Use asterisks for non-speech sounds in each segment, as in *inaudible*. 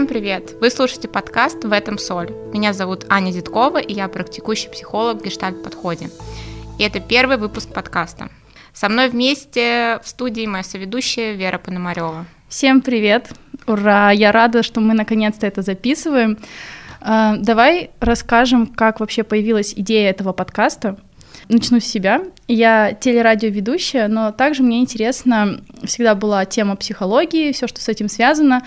Всем привет! Вы слушаете подкаст «В этом соль». Меня зовут Аня Зиткова, и я практикующий психолог в гештальт-подходе. И это первый выпуск подкаста. Со мной вместе в студии моя соведущая Вера Пономарева. Всем привет! Ура! Я рада, что мы наконец-то это записываем. А, давай расскажем, как вообще появилась идея этого подкаста. Начну с себя. Я телерадиоведущая, но также мне интересна всегда была тема психологии, все, что с этим связано.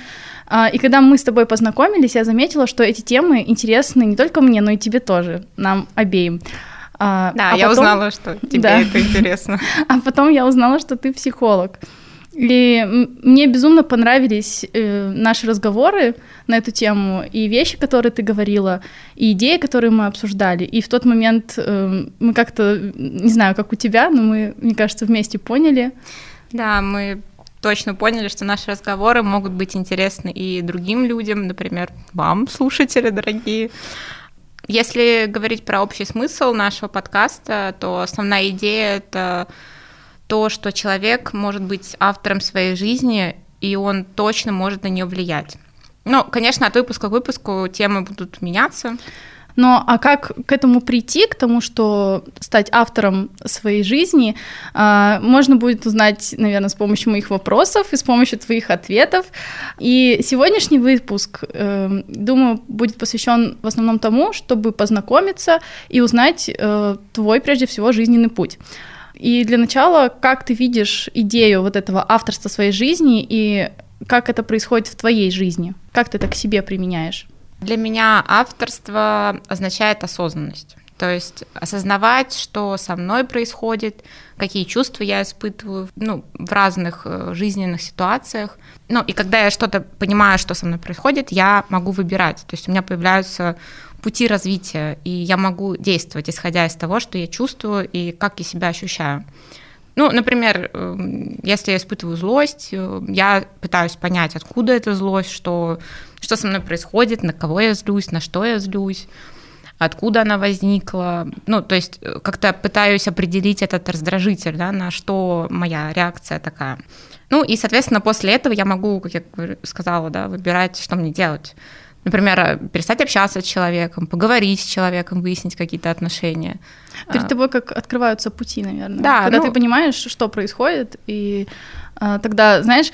А, и когда мы с тобой познакомились, я заметила, что эти темы интересны не только мне, но и тебе тоже, нам обеим. А, да, а я потом... узнала, что тебе да. это интересно. *laughs* А потом я узнала, что ты психолог. И мне безумно понравились э, наши разговоры на эту тему, и вещи, которые ты говорила, и идеи, которые мы обсуждали. И в тот момент э, мы как-то, не знаю, как у тебя, но мы, мне кажется, вместе поняли. Да, мы точно поняли, что наши разговоры могут быть интересны и другим людям, например, вам, *laughs* слушатели дорогие. Если говорить про общий смысл нашего подкаста, то основная идея — это то, что человек может быть автором своей жизни, и он точно может на нее влиять. Ну, конечно, от выпуска к выпуску темы будут меняться. Но а как к этому прийти, к тому, что стать автором своей жизни, а, можно будет узнать, наверное, с помощью моих вопросов и с помощью твоих ответов. И сегодняшний выпуск, эм, думаю, будет посвящен в основном тому, чтобы познакомиться и узнать э, твой, прежде всего, жизненный путь. И для начала, как ты видишь идею вот этого авторства своей жизни и как это происходит в твоей жизни? Как ты это к себе применяешь? Для меня авторство означает осознанность. То есть осознавать, что со мной происходит, какие чувства я испытываю ну, в разных э, жизненных ситуациях. Ну, и когда я что-то понимаю, что со мной происходит, я могу выбирать. То есть у меня появляются пути развития, и я могу действовать, исходя из того, что я чувствую и как я себя ощущаю. Ну, например, эм, если я испытываю злость, э, я пытаюсь понять, откуда эта злость, что, что со мной происходит, на кого я злюсь, на что я злюсь, откуда она возникла. Ну, то есть э, как-то пытаюсь определить этот раздражитель, да, на что моя реакция такая. Ну, и, соответственно, после этого я могу, как я сказала, да, выбирать, что мне делать. Например, перестать общаться с человеком, поговорить с человеком, выяснить какие-то отношения. Перед а. тобой как открываются пути, наверное. Да. Когда ну... ты понимаешь, что происходит, и а, тогда, знаешь,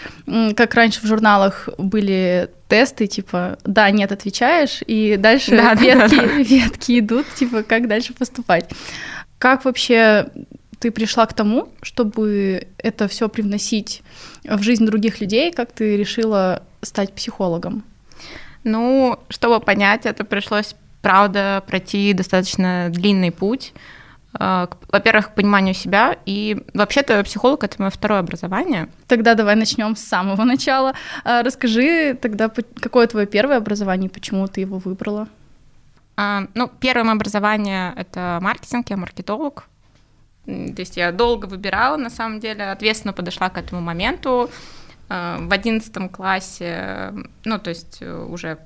как раньше в журналах были тесты, типа, да, нет, отвечаешь, и дальше да, ветки, да, да. *laughs* ветки идут, типа, как дальше поступать. Как вообще ты пришла к тому, чтобы это все привносить в жизнь других людей, как ты решила стать психологом? Ну, чтобы понять, это пришлось, правда, пройти достаточно длинный путь. Э, во-первых, к пониманию себя, и вообще-то психолог — это мое второе образование. Тогда давай начнем с самого начала. А, расскажи тогда, какое твое первое образование, почему ты его выбрала? А, ну, первое образование — это маркетинг, я маркетолог. То есть я долго выбирала, на самом деле, ответственно подошла к этому моменту. Э, в одиннадцатом классе, ну, то есть э, уже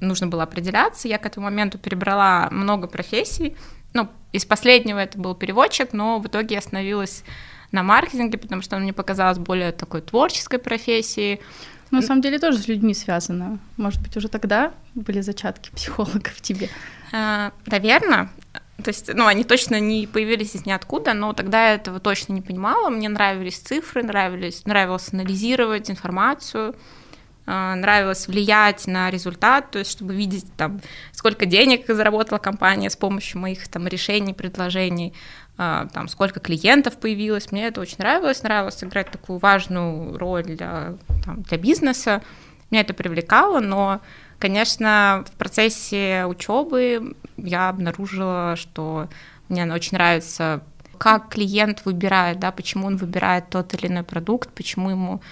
нужно было определяться, я к этому моменту перебрала много профессий, ну, из последнего это был переводчик, но в итоге я остановилась на маркетинге, потому что он мне показалось более такой творческой профессией. На самом деле тоже с людьми связано. Может быть, уже тогда были зачатки психолога в тебе? Э, наверное. То есть, ну, они точно не появились из ниоткуда, но тогда я этого точно не понимала. Мне нравились цифры, нравились, нравилось анализировать информацию, э, нравилось влиять на результат, то есть чтобы видеть там, сколько денег заработала компания с помощью моих там решений, предложений, э, там, сколько клиентов появилось. Мне это очень нравилось, нравилось играть такую важную роль для, там, для бизнеса. Меня это привлекало, но Конечно, в процессе учебы я обнаружила, что мне очень нравится, как клиент выбирает, да, почему он выбирает тот или иной продукт, почему ему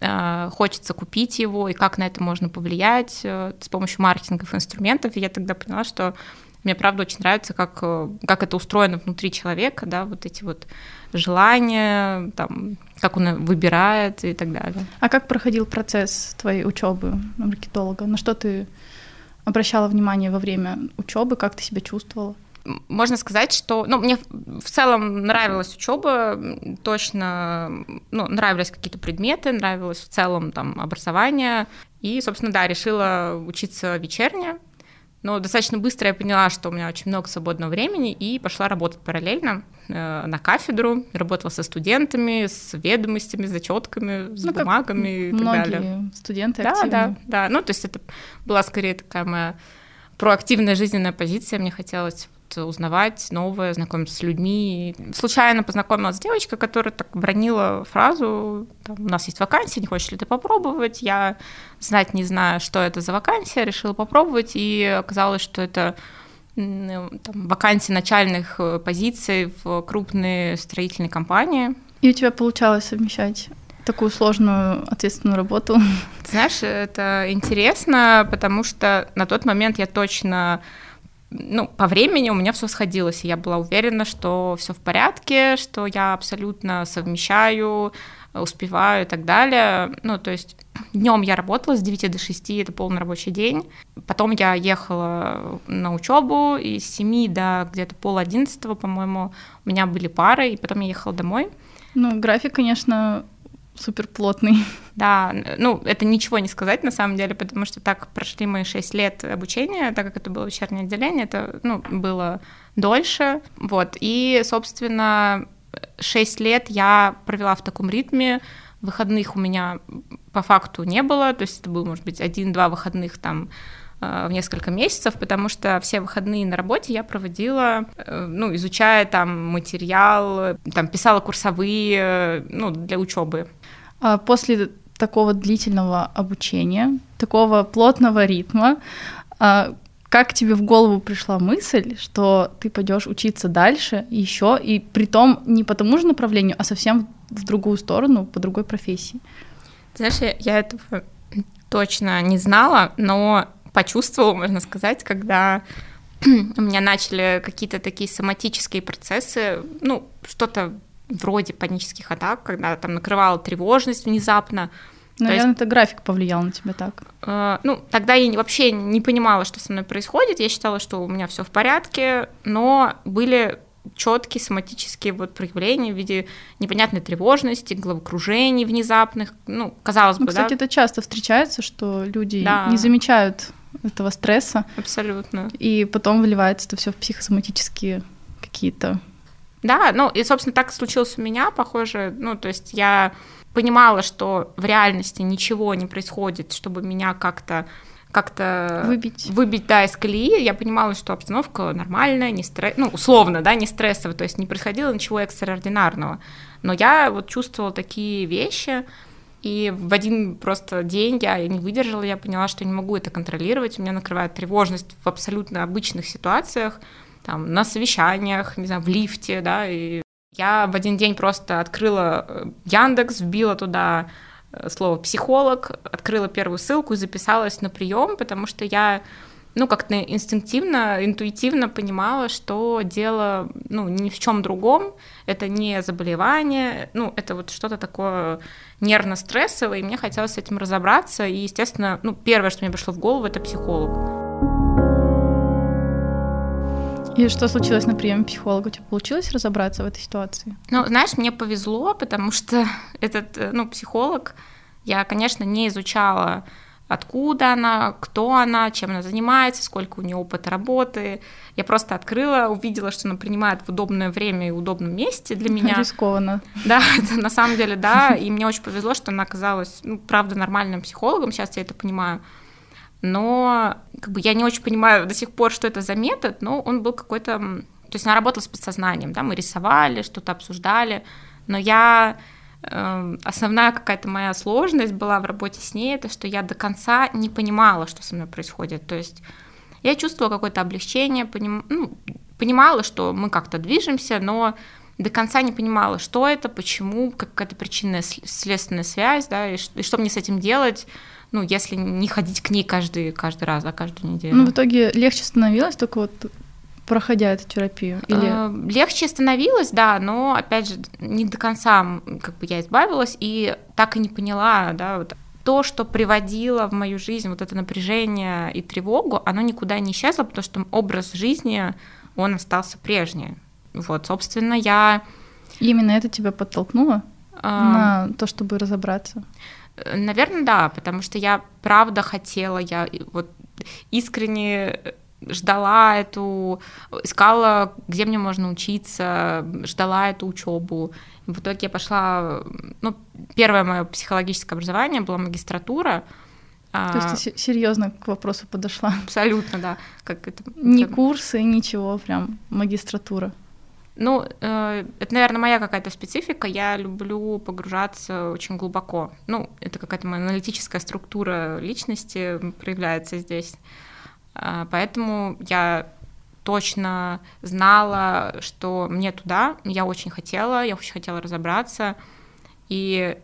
э, хочется купить его и как на это можно повлиять э, с помощью маркетинговых инструментов. И я тогда поняла, что мне правда очень нравится, как, э, как это устроено внутри человека, да, вот эти вот желания, там, как он выбирает и так далее. А как проходил процесс твоей учебы маркетолога? На что ты обращала внимание во время учебы, как ты себя чувствовала? Можно сказать, что ну, мне в целом нравилась учеба, точно ну, нравились какие-то предметы, нравилось в целом там образование. И, собственно, да, решила учиться вечерне, но достаточно быстро я поняла, что у меня очень много свободного времени, и пошла работать параллельно э, на кафедру, работала со студентами, с ведомостями, с зачетками, с ну, бумагами и так далее. студенты да, активные. Да, да, ну то есть это была скорее такая моя проактивная жизненная позиция, мне хотелось узнавать новое, знакомиться с людьми. Случайно познакомилась с девочкой, которая так бронила фразу, там, у нас есть вакансия, не хочешь ли ты попробовать? Я знать не знаю, что это за вакансия, решила попробовать, и оказалось, что это там, вакансии начальных э, позиций в крупные строительные компании. И у тебя получалось совмещать такую сложную, ответственную работу? знаешь, это интересно, потому что на тот момент я точно ну, по времени у меня все сходилось, и я была уверена, что все в порядке, что я абсолютно совмещаю, успеваю и так далее. Ну, то есть днем я работала с 9 до 6, это полный рабочий день. Потом я ехала на учебу, и с 7 до где-то пол одиннадцатого, по-моему, у меня были пары, и потом я ехала домой. Ну, график, конечно, супер плотный. Да, ну, это ничего не сказать на самом деле, потому что так прошли мои 6 лет обучения, так как это было вечернее отделение, это, ну, было дольше, вот, и, собственно, 6 лет я провела в таком ритме, выходных у меня по факту не было, то есть это был, может быть, один-два выходных там э, в несколько месяцев, потому что все выходные на работе я проводила, э, ну, изучая там материал, там писала курсовые, э, ну, для учебы. А после такого длительного обучения, такого плотного ритма, а, как тебе в голову пришла мысль, что ты пойдешь учиться дальше еще, и при том не по тому же направлению, а совсем в другую сторону, по другой профессии? Знаешь, я, я этого точно не знала, но почувствовала, можно сказать, когда *clears throat* у меня начали какие-то такие соматические процессы, ну, что-то вроде панических атак, когда там накрывала тревожность внезапно. Наверное, есть, это график повлиял на тебя так. Э, ну, тогда я вообще не понимала, что со мной происходит. Я считала, что у меня все в порядке, но были четкие соматические вот проявления в виде непонятной тревожности, головокружений внезапных. Ну, казалось ну, бы, кстати, да? это часто встречается, что люди да. не замечают этого стресса. Абсолютно. И потом выливается это все в психосоматические какие-то да, ну и, собственно, так случилось у меня, похоже, ну, то есть я понимала, что в реальности ничего не происходит, чтобы меня как-то как-то выбить. выбить, да, из колеи. Я понимала, что обстановка нормальная, не стресс, ну, условно, да, не стрессовая, то есть не происходило ничего экстраординарного. Но я вот чувствовала такие вещи, и в один просто день я не выдержала, я поняла, что не могу это контролировать, меня накрывает тревожность в абсолютно обычных ситуациях, там, на совещаниях, не знаю, в лифте, да, и я в один день просто открыла э, Яндекс, вбила туда э, слово психолог, открыла первую ссылку и записалась на прием, потому что я ну, как-то инстинктивно, интуитивно понимала, что дело, ну, ни в чем другом, это не заболевание, ну, это вот что-то такое нервно-стрессовое, и мне хотелось с этим разобраться, и, естественно, ну, первое, что мне пришло в голову, это психолог. И что случилось на приеме психолога? У тебя получилось разобраться в этой ситуации? Ну, знаешь, мне повезло, потому что *laughs* этот, э, ну, психолог, я, конечно, не изучала, откуда она, кто она, чем она занимается, сколько у нее опыта работы. Я просто открыла, увидела, что она принимает в удобное время и удобном месте для меня. *laughs* Рискованно. Да, это на самом деле, да. И мне очень повезло, что она оказалась, ну, правда, нормальным психологом. Сейчас я это понимаю но как бы я не очень понимаю до сих пор, что это за метод, но он был какой-то... То есть она работала с подсознанием, да, мы рисовали, что-то обсуждали, но я... Э, основная какая-то моя сложность была в работе с ней, это что я до конца не понимала, что со мной происходит. То есть я чувствовала какое-то облегчение, поним... ну, понимала, что мы как-то движемся, но до конца не понимала, что это, почему, какая-то причинная следственная связь, да, и что, и что мне с этим делать, ну, если не ходить к ней каждый, каждый раз, а каждую неделю. Ну, в итоге легче становилось, только вот проходя эту терапию? Или... Э, легче становилось, да, но, опять же, не до конца как бы я избавилась и так и не поняла, да, вот то, что приводило в мою жизнь вот это напряжение и тревогу, оно никуда не исчезло, потому что образ жизни, он остался прежний. Вот, собственно, я... И именно это тебя подтолкнуло а... на то, чтобы разобраться? Наверное, да, потому что я правда хотела, я вот искренне ждала эту, искала, где мне можно учиться, ждала эту учебу. В итоге я пошла, ну, первое мое психологическое образование было магистратура. То есть ты серьезно к вопросу подошла? Абсолютно, да. Как это, Не это... курсы, ничего, прям магистратура. Ну, э, это, наверное, моя какая-то специфика. Я люблю погружаться очень глубоко. Ну, это какая-то моя аналитическая структура личности проявляется здесь. А, поэтому я точно знала, что мне туда, я очень хотела, я очень хотела разобраться. И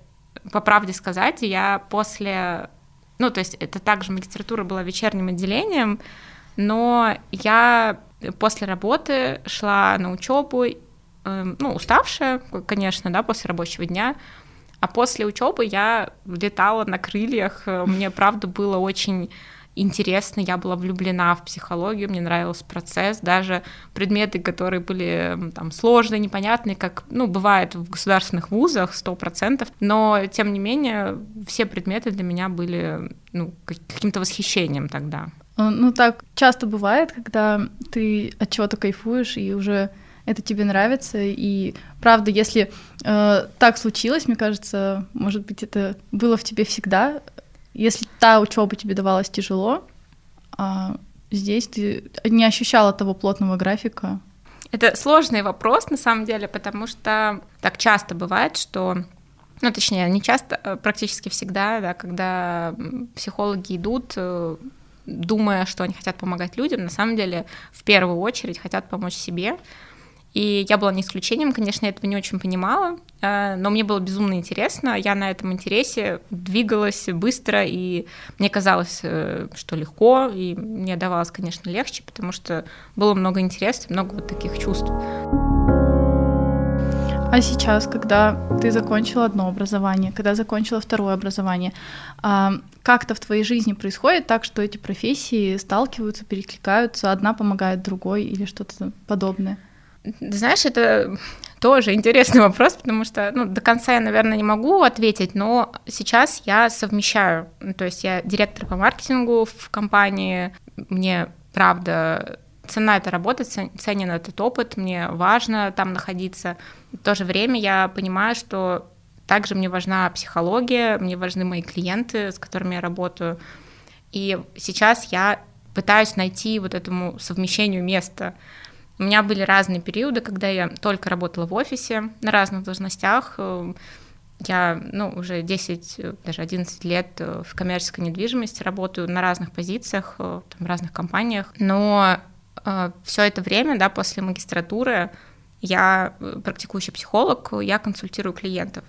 по правде сказать, я после... Ну, то есть это также магистратура была вечерним отделением, но я после работы шла на учебу, эм, ну, уставшая, конечно, да, после рабочего дня, а после учебы я летала на крыльях, мне, правда, было очень интересно, я была влюблена в психологию, мне нравился процесс, даже предметы, которые были там сложные, непонятные, как, ну, бывает в государственных вузах, сто процентов, но, тем не менее, все предметы для меня были, ну, каким-то восхищением тогда. Э, ну, так часто бывает, когда ты от чего-то кайфуешь и уже это тебе нравится. И правда, если э, так случилось, мне кажется, может быть, это было в тебе всегда, если та учеба тебе давалась тяжело, а здесь ты не ощущала того плотного графика. Это сложный вопрос, на самом деле, потому что так часто бывает, что ну, точнее, не часто, а практически всегда, да, когда психологи идут, э, думая, что они хотят помогать людям, на самом деле в первую очередь хотят помочь себе, и я была не исключением, конечно, я этого не очень понимала, э, но мне было безумно интересно. Я на этом интересе двигалась быстро, и мне казалось, э, что легко, и мне давалось, конечно, легче, потому что было много интереса, много вот таких чувств. А сейчас, когда ты закончила одно образование, когда закончила второе образование, а, как-то в твоей жизни происходит так, что эти профессии сталкиваются, перекликаются, одна помогает другой или что-то подобное? Знаешь, это тоже интересный вопрос, потому что ну, до конца я, наверное, не могу ответить, но сейчас я совмещаю. То есть я директор по маркетингу в компании, мне правда цена эта работа, ценен этот опыт, мне важно там находиться. В то же время я понимаю, что также мне важна психология, мне важны мои клиенты, с которыми я работаю. И сейчас я пытаюсь найти вот этому совмещению места. У меня были разные периоды, когда я только работала в офисе на разных должностях. Я ну, уже 10, даже 11 лет в коммерческой недвижимости работаю на разных позициях, э, там, в разных компаниях. Но все это время, да, после магистратуры, я практикующий психолог, я консультирую клиентов.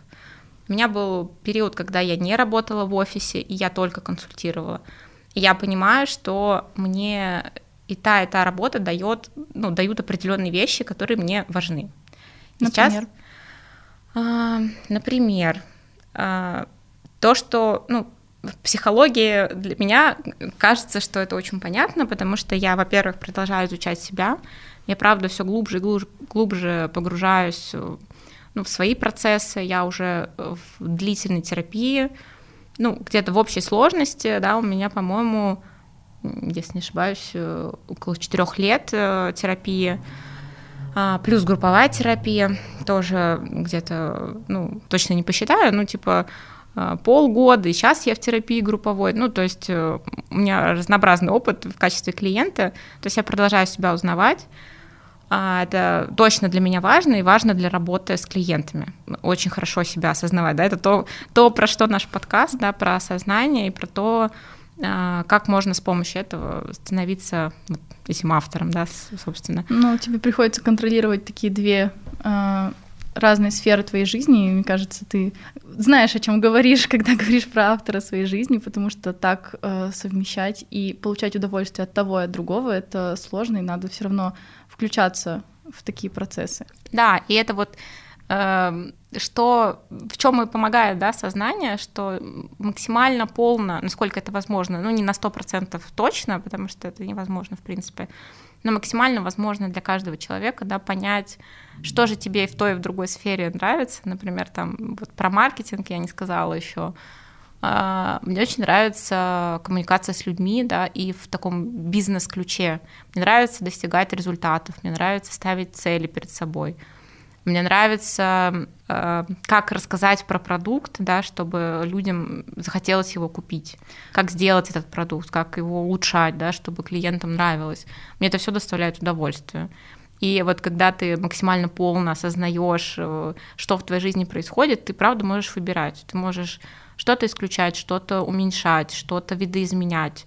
У меня был период, когда я не работала в офисе, и я только консультировала. И я понимаю, что мне и та, и та работа дает, ну, дают определенные вещи, которые мне важны. Сейчас, например, а, например а, то, что, ну, в психологии для меня кажется, что это очень понятно, потому что я, во-первых, продолжаю изучать себя, я, правда, все глубже и глубже, глубже погружаюсь ну, в свои процессы, я уже в длительной терапии, ну, где-то в общей сложности, да, у меня, по-моему, если не ошибаюсь, э, около четырех лет э, терапии, а, плюс групповая терапия, тоже где-то, ну, точно не посчитаю, ну, типа полгода, и сейчас я в терапии групповой, ну, то есть у меня разнообразный опыт в качестве клиента, то есть я продолжаю себя узнавать, а, это точно для меня важно и важно для работы с клиентами. Очень хорошо себя осознавать, да, это то, то про что наш подкаст, да, про осознание и про то, а, как можно с помощью этого становиться вот, этим автором, да, собственно. Ну, тебе приходится контролировать такие две э, разные сферы твоей жизни, и мне кажется, ты знаешь, о чем говоришь, *laughs* когда говоришь про автора своей жизни, потому что так э, совмещать и получать удовольствие от того и от другого это сложно, и надо все равно включаться в такие процессы. Да, и это вот Эм, что в чем и помогает да, сознание, что максимально полно, насколько это возможно, ну не на 100% точно, потому что это невозможно в принципе, но максимально возможно для каждого человека да, понять, что же тебе и в той, и в другой сфере нравится. Например, там вот про маркетинг я не сказала еще. а, мне очень нравится коммуникация с людьми, да, и в таком бизнес-ключе. Мне нравится достигать результатов, мне нравится ставить цели перед собой. Мне нравится, э, как рассказать про продукт, да, чтобы людям захотелось его купить, как сделать этот продукт, как его улучшать, да, чтобы клиентам нравилось. Мне это все доставляет удовольствие. И вот когда ты максимально полно осознаешь, э, что в твоей жизни происходит, ты правда можешь выбирать. Ты можешь что-то исключать, что-то уменьшать, что-то видоизменять,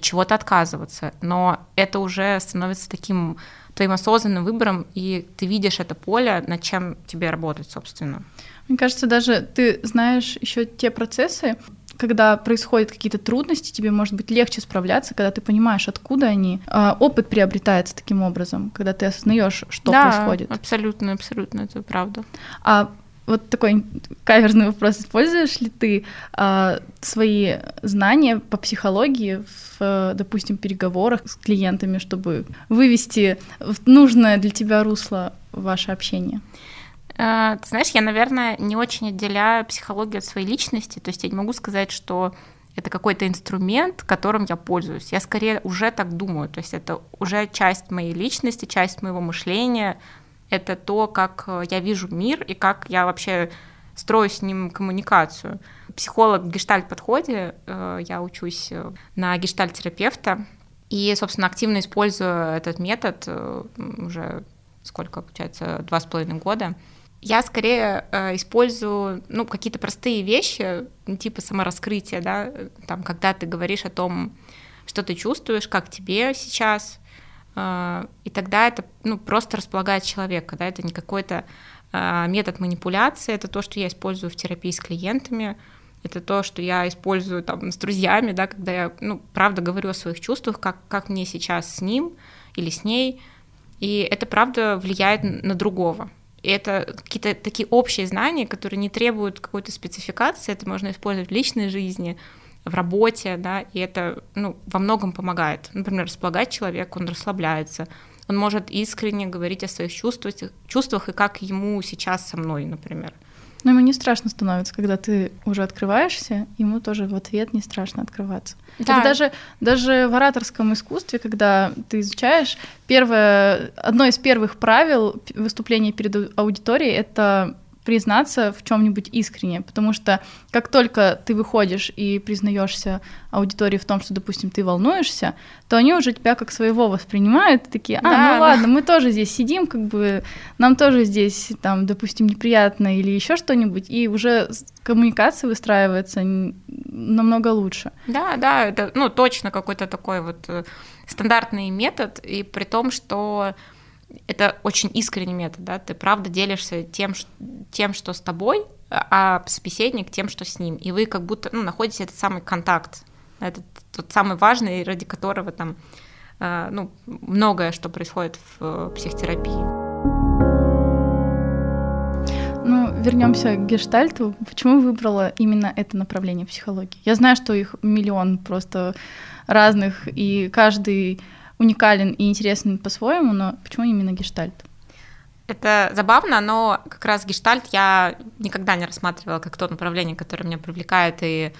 чего-то отказываться. Но это уже становится таким твоим осознанным выбором, и ты видишь это поле, над чем тебе работать, собственно. Мне кажется, даже ты знаешь еще те процессы, когда происходят какие-то трудности, тебе может быть легче справляться, когда ты понимаешь, откуда они. А, опыт приобретается таким образом, когда ты осознаешь, что да, происходит. Абсолютно, абсолютно, это правда. А вот такой каверзный вопрос. Используешь ли ты э, свои знания по психологии в, допустим, переговорах с клиентами, чтобы вывести в нужное для тебя русло ваше общение? Э, ты знаешь, я, наверное, не очень отделяю психологию от своей личности. То есть я не могу сказать, что это какой-то инструмент, которым я пользуюсь. Я скорее уже так думаю. То есть это уже часть моей личности, часть моего мышления, это то, как э, я вижу мир и как я вообще строю с ним коммуникацию. Психолог в гештальт-подходе, э, я учусь на гештальт-терапевта, и, собственно, активно использую этот метод уже сколько, получается, два с половиной года. Я скорее использую ну, какие-то простые вещи, типа самораскрытия, да, там, когда ты говоришь о том, что ты чувствуешь, как тебе сейчас, а, и тогда это ну, просто располагает человека, да, это не какой-то а, метод манипуляции, это то, что я использую в терапии с клиентами, это то, что я использую там с друзьями, да, когда я, ну, правда говорю о своих чувствах, как, как мне сейчас с ним или с ней, и это правда влияет на другого. И это какие-то такие общие знания, которые не требуют какой-то спецификации, это можно использовать в личной жизни, в работе, да, и это ну, во многом помогает. Например, располагать человека, он расслабляется, он может искренне говорить о своих чувствах, чувствах и как ему сейчас со мной, например. Но ему не страшно становится, когда ты уже открываешься, ему тоже в ответ не страшно открываться. Да. Это даже, даже в ораторском искусстве, когда ты изучаешь, первое, одно из первых правил выступления перед аудиторией — это признаться в чем-нибудь искренне, потому что как только ты выходишь и признаешься аудитории в том, что, допустим, ты волнуешься, то они уже тебя как своего воспринимают, такие, а, да, ну ладно, мы тоже здесь сидим, как бы нам тоже здесь, там, допустим, неприятно или еще что-нибудь, и уже коммуникация выстраивается намного лучше. Да, да, это, ну, точно какой-то такой вот э, стандартный метод, и при том, что это очень искренний метод, да, ты правда делишься тем, тем, что с тобой, а собеседник тем, что с ним, и вы как будто ну, находите этот самый контакт, этот тот самый важный, ради которого там э, ну, многое, что происходит в э, психотерапии. Ну, вернемся к гештальту. Почему выбрала именно это направление психологии? Я знаю, что их миллион просто разных, и каждый уникален и интересен по-своему, но почему именно гештальт? Это забавно, но как раз гештальт я никогда не рассматривала как то направление, которое меня привлекает, и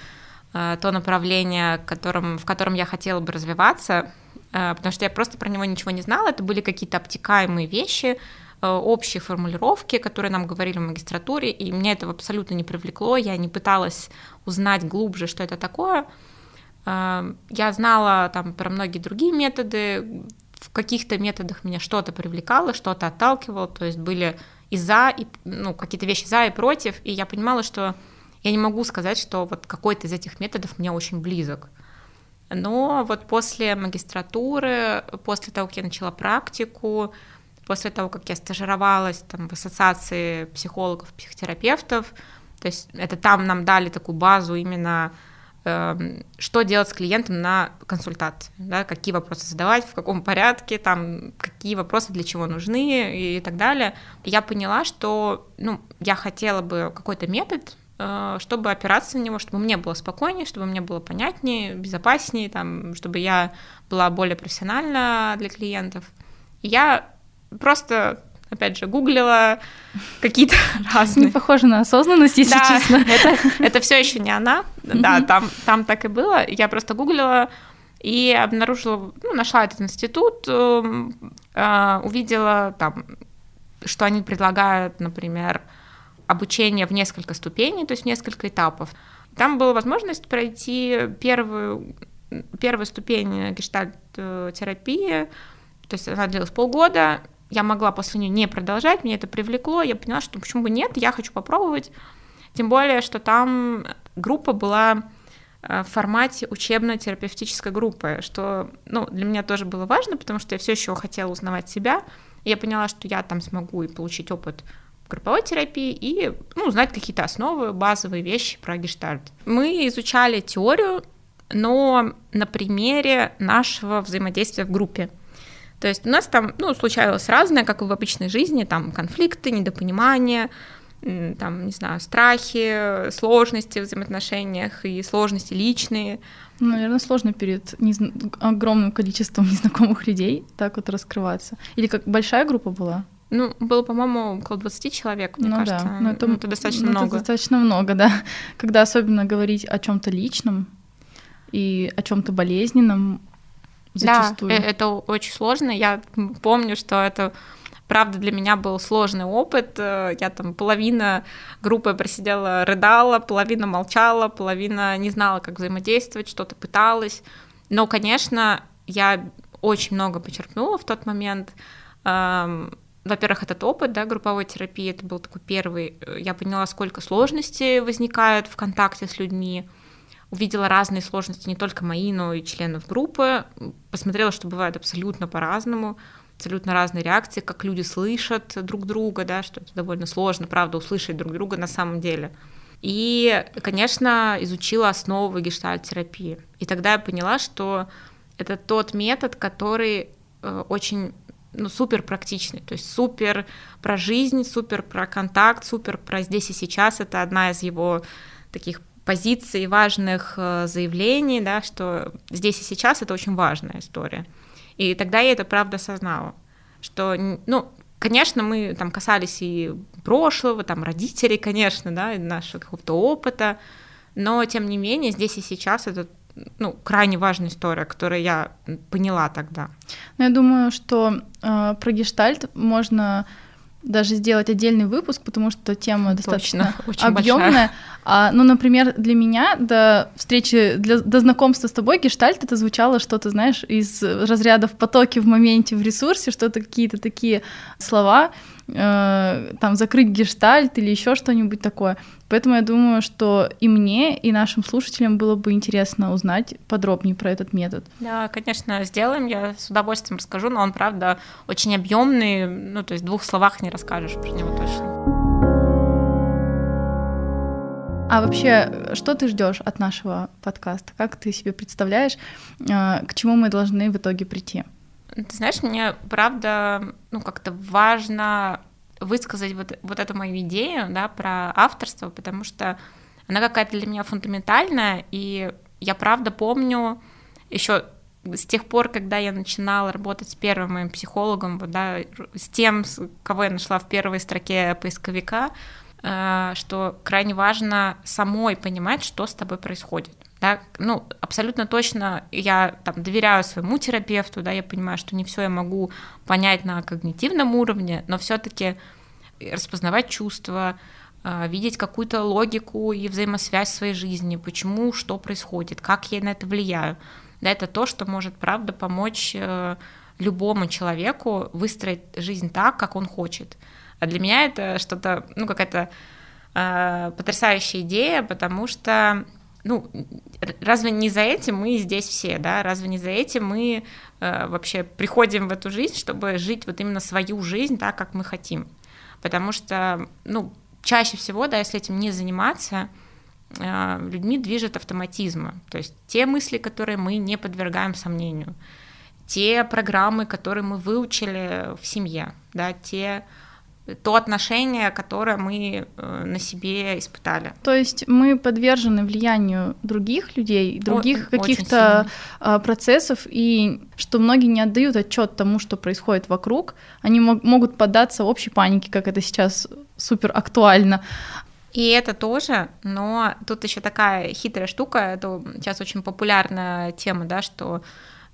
э, то направление, которым, в котором я хотела бы развиваться, э, потому что я просто про него ничего не знала. Это были какие-то обтекаемые вещи, э, общие формулировки, которые нам говорили в магистратуре, и меня это абсолютно не привлекло. Я не пыталась узнать глубже, что это такое. Эм, я знала там про многие другие методы, в каких-то методах меня что-то привлекало, что-то отталкивало, то есть были и за, и, ну, какие-то вещи за и против, и я понимала, что я не могу сказать, что вот какой-то из этих методов мне очень близок. Но вот после магистратуры, после того, как я начала практику, после того, как я стажировалась там, в ассоциации психологов, психотерапевтов, то есть это там нам дали такую базу именно что делать с клиентом на консультации, да, какие вопросы задавать, в каком порядке, там, какие вопросы для чего нужны и так далее. Я поняла, что ну, я хотела бы какой-то метод, э, чтобы опираться на него, чтобы мне было спокойнее, чтобы мне было понятнее, безопаснее, там, чтобы я была более профессиональна для клиентов. Я просто опять же, гуглила какие-то *laughs* разные. Не похоже на осознанность, если да, честно. *laughs* Это, *laughs* это все еще не она. Да, там, там так и было. Я просто гуглила и обнаружила, ну, нашла этот институт, э, увидела там, что они предлагают, например, обучение в несколько ступеней, то есть в несколько этапов. Там была возможность пройти первую, первую ступень гештальт-терапии, то есть она длилась полгода, я могла после нее не продолжать, мне это привлекло, я поняла, что почему бы нет, я хочу попробовать, тем более, что там группа была э, в формате учебно-терапевтической группы, что ну, для меня тоже было важно, потому что я все еще хотела узнавать себя, я поняла, что я там смогу и получить опыт групповой терапии и ну, узнать какие-то основы, базовые вещи про гештальт. Мы изучали теорию, но на примере нашего взаимодействия в группе. То есть у нас там, ну, случалось разное, как и в обычной жизни, там конфликты, недопонимания, там, не знаю, страхи, сложности в взаимоотношениях и сложности личные. Ну, наверное, сложно перед незна... огромным количеством *laughs* незнакомых людей так вот раскрываться. Или как большая группа была? Ну, было, по-моему, около 20 человек, мне ну, кажется. Да. Но это, ну, это достаточно ну, много. Это достаточно много, да. Когда особенно говорить о чем-то личном и о чем-то болезненном, зачастую. Да, это очень сложно. Я помню, что это правда для меня был сложный опыт. Э, я там половина группы просидела, рыдала, половина молчала, половина не знала, как взаимодействовать, что-то пыталась. Но, конечно, я очень много почерпнула в тот момент. Эм, во-первых, этот опыт, да, групповой терапии, это был такой первый. Я поняла, сколько сложностей возникает в контакте с людьми, увидела разные сложности, не только мои, но и членов группы, посмотрела, что бывает абсолютно по-разному, абсолютно разные реакции, как люди слышат друг друга, да, что это довольно сложно, правда, услышать друг друга на самом деле. И, конечно, изучила основы гештальт-терапии. И тогда я поняла, что это тот метод, который э, очень ну, супер практичный, то есть супер про жизнь, супер про контакт, супер про здесь и сейчас. Это одна из его таких позиций, важных э, заявлений, да, что здесь и сейчас это очень важная история. И тогда я это правда осознала, что, ну, конечно, мы там касались и прошлого, там родителей, конечно, да, нашего какого-то опыта, но тем не менее здесь и сейчас это ну, крайне важная история, которую я поняла тогда. Ну, я думаю, что э, про гештальт можно даже сделать отдельный выпуск, потому что тема Точно, достаточно объемная. А, ну, например, для меня до встречи, для, до знакомства с тобой гештальт это звучало что-то, знаешь, из разряда в потоке, в моменте, в ресурсе, что-то какие-то такие слова, э, там закрыть гештальт или еще что-нибудь такое. Поэтому я думаю, что и мне, и нашим слушателям было бы интересно узнать подробнее про этот метод. Да, конечно, сделаем. Я с удовольствием расскажу, но он, правда, очень объемный. Ну, то есть в двух словах не расскажешь про него точно. А вообще, что ты ждешь от нашего подкаста? Как ты себе представляешь, э, к чему мы должны в итоге прийти? Ты знаешь, мне правда, ну, как-то важно высказать вот, вот эту мою идею, да, про авторство, потому что она какая-то для меня фундаментальная, и я правда помню еще с тех пор, когда я начинала работать с первым моим психологом, вот, да, с тем, кого я нашла в первой строке поисковика, э, что крайне важно самой понимать, что с тобой происходит. Да? Ну, абсолютно точно я там доверяю своему терапевту, да, я понимаю, что не все я могу понять на когнитивном уровне, но все-таки распознавать чувства, а, видеть какую-то логику и взаимосвязь в своей жизни, почему, что происходит, как я на это влияю. Да, это то, что может, правда, помочь э, любому человеку выстроить жизнь так, как он хочет. А для меня это что-то, ну, какая-то э, потрясающая идея, потому что ну, разве не за этим мы здесь все, да, разве не за этим мы э, вообще приходим в эту жизнь, чтобы жить вот именно свою жизнь так, как мы хотим? Потому что, ну, чаще всего, да, если этим не заниматься, э, людьми движет автоматизмы, то есть те мысли, которые мы не подвергаем сомнению, те программы, которые мы выучили в семье, да, те то отношение, которое мы э, на себе испытали. То есть мы подвержены влиянию других людей, других каких-то а, процессов, и что многие не отдают отчет тому, что происходит вокруг, они могут поддаться общей панике, как это сейчас супер актуально. И это тоже, но тут еще такая хитрая штука, это сейчас очень популярная тема, да, что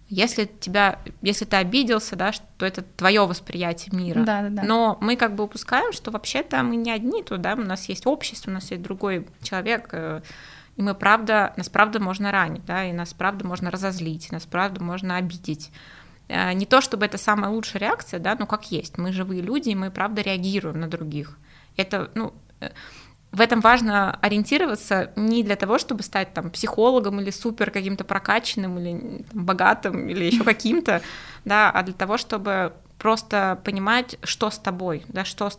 если тебя, если ты обиделся, да, то это твое восприятие мира. Да, да, да. Но мы как бы упускаем, что вообще-то мы не одни тут, да, у нас есть общество, у нас есть другой человек, э, и мы правда, нас правда можно ранить, да, и нас правда можно разозлить, нас правда можно обидеть. Э, не то, чтобы это самая лучшая реакция, да, но как есть. Мы живые люди, и мы правда реагируем на других. Это, ну, э, в этом важно ориентироваться не для того, чтобы стать там психологом или супер каким-то прокачанным или там, богатым или еще *laughs* каким-то, да, а для того, чтобы просто понимать, что с тобой, да, что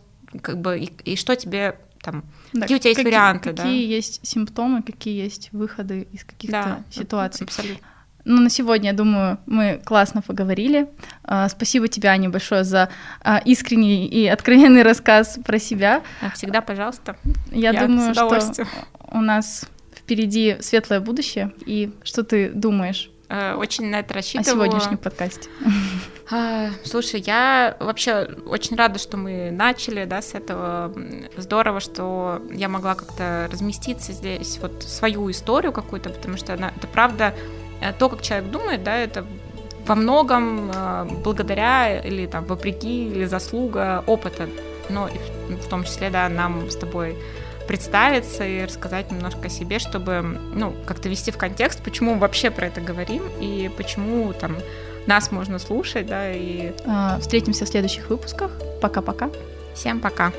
как бы и, и что тебе там, да, какие у тебя есть какие, варианты, какие да? есть симптомы, какие есть выходы из каких-то да, ситуаций. Абсолютно. Ну, на сегодня, я думаю, мы классно поговорили. А, спасибо тебе, Аня, большое за а, искренний и откровенный рассказ про себя. Всегда, пожалуйста. Я, я думаю, что у нас впереди светлое будущее. И что ты думаешь? Э, очень на это рассчитываю. О сегодняшнем подкасте. А, слушай, я вообще очень рада, что мы начали, да, с этого. Здорово, что я могла как-то разместиться здесь, вот свою историю какую-то, потому что она, это правда то, как человек думает, да, это во многом э, благодаря или там вопреки или заслуга опыта, но в том числе, да, нам с тобой представиться и рассказать немножко о себе, чтобы, ну, как-то вести в контекст, почему мы вообще про это говорим и почему там нас можно слушать, да, и... А, встретимся в следующих выпусках. Пока-пока. Всем пока.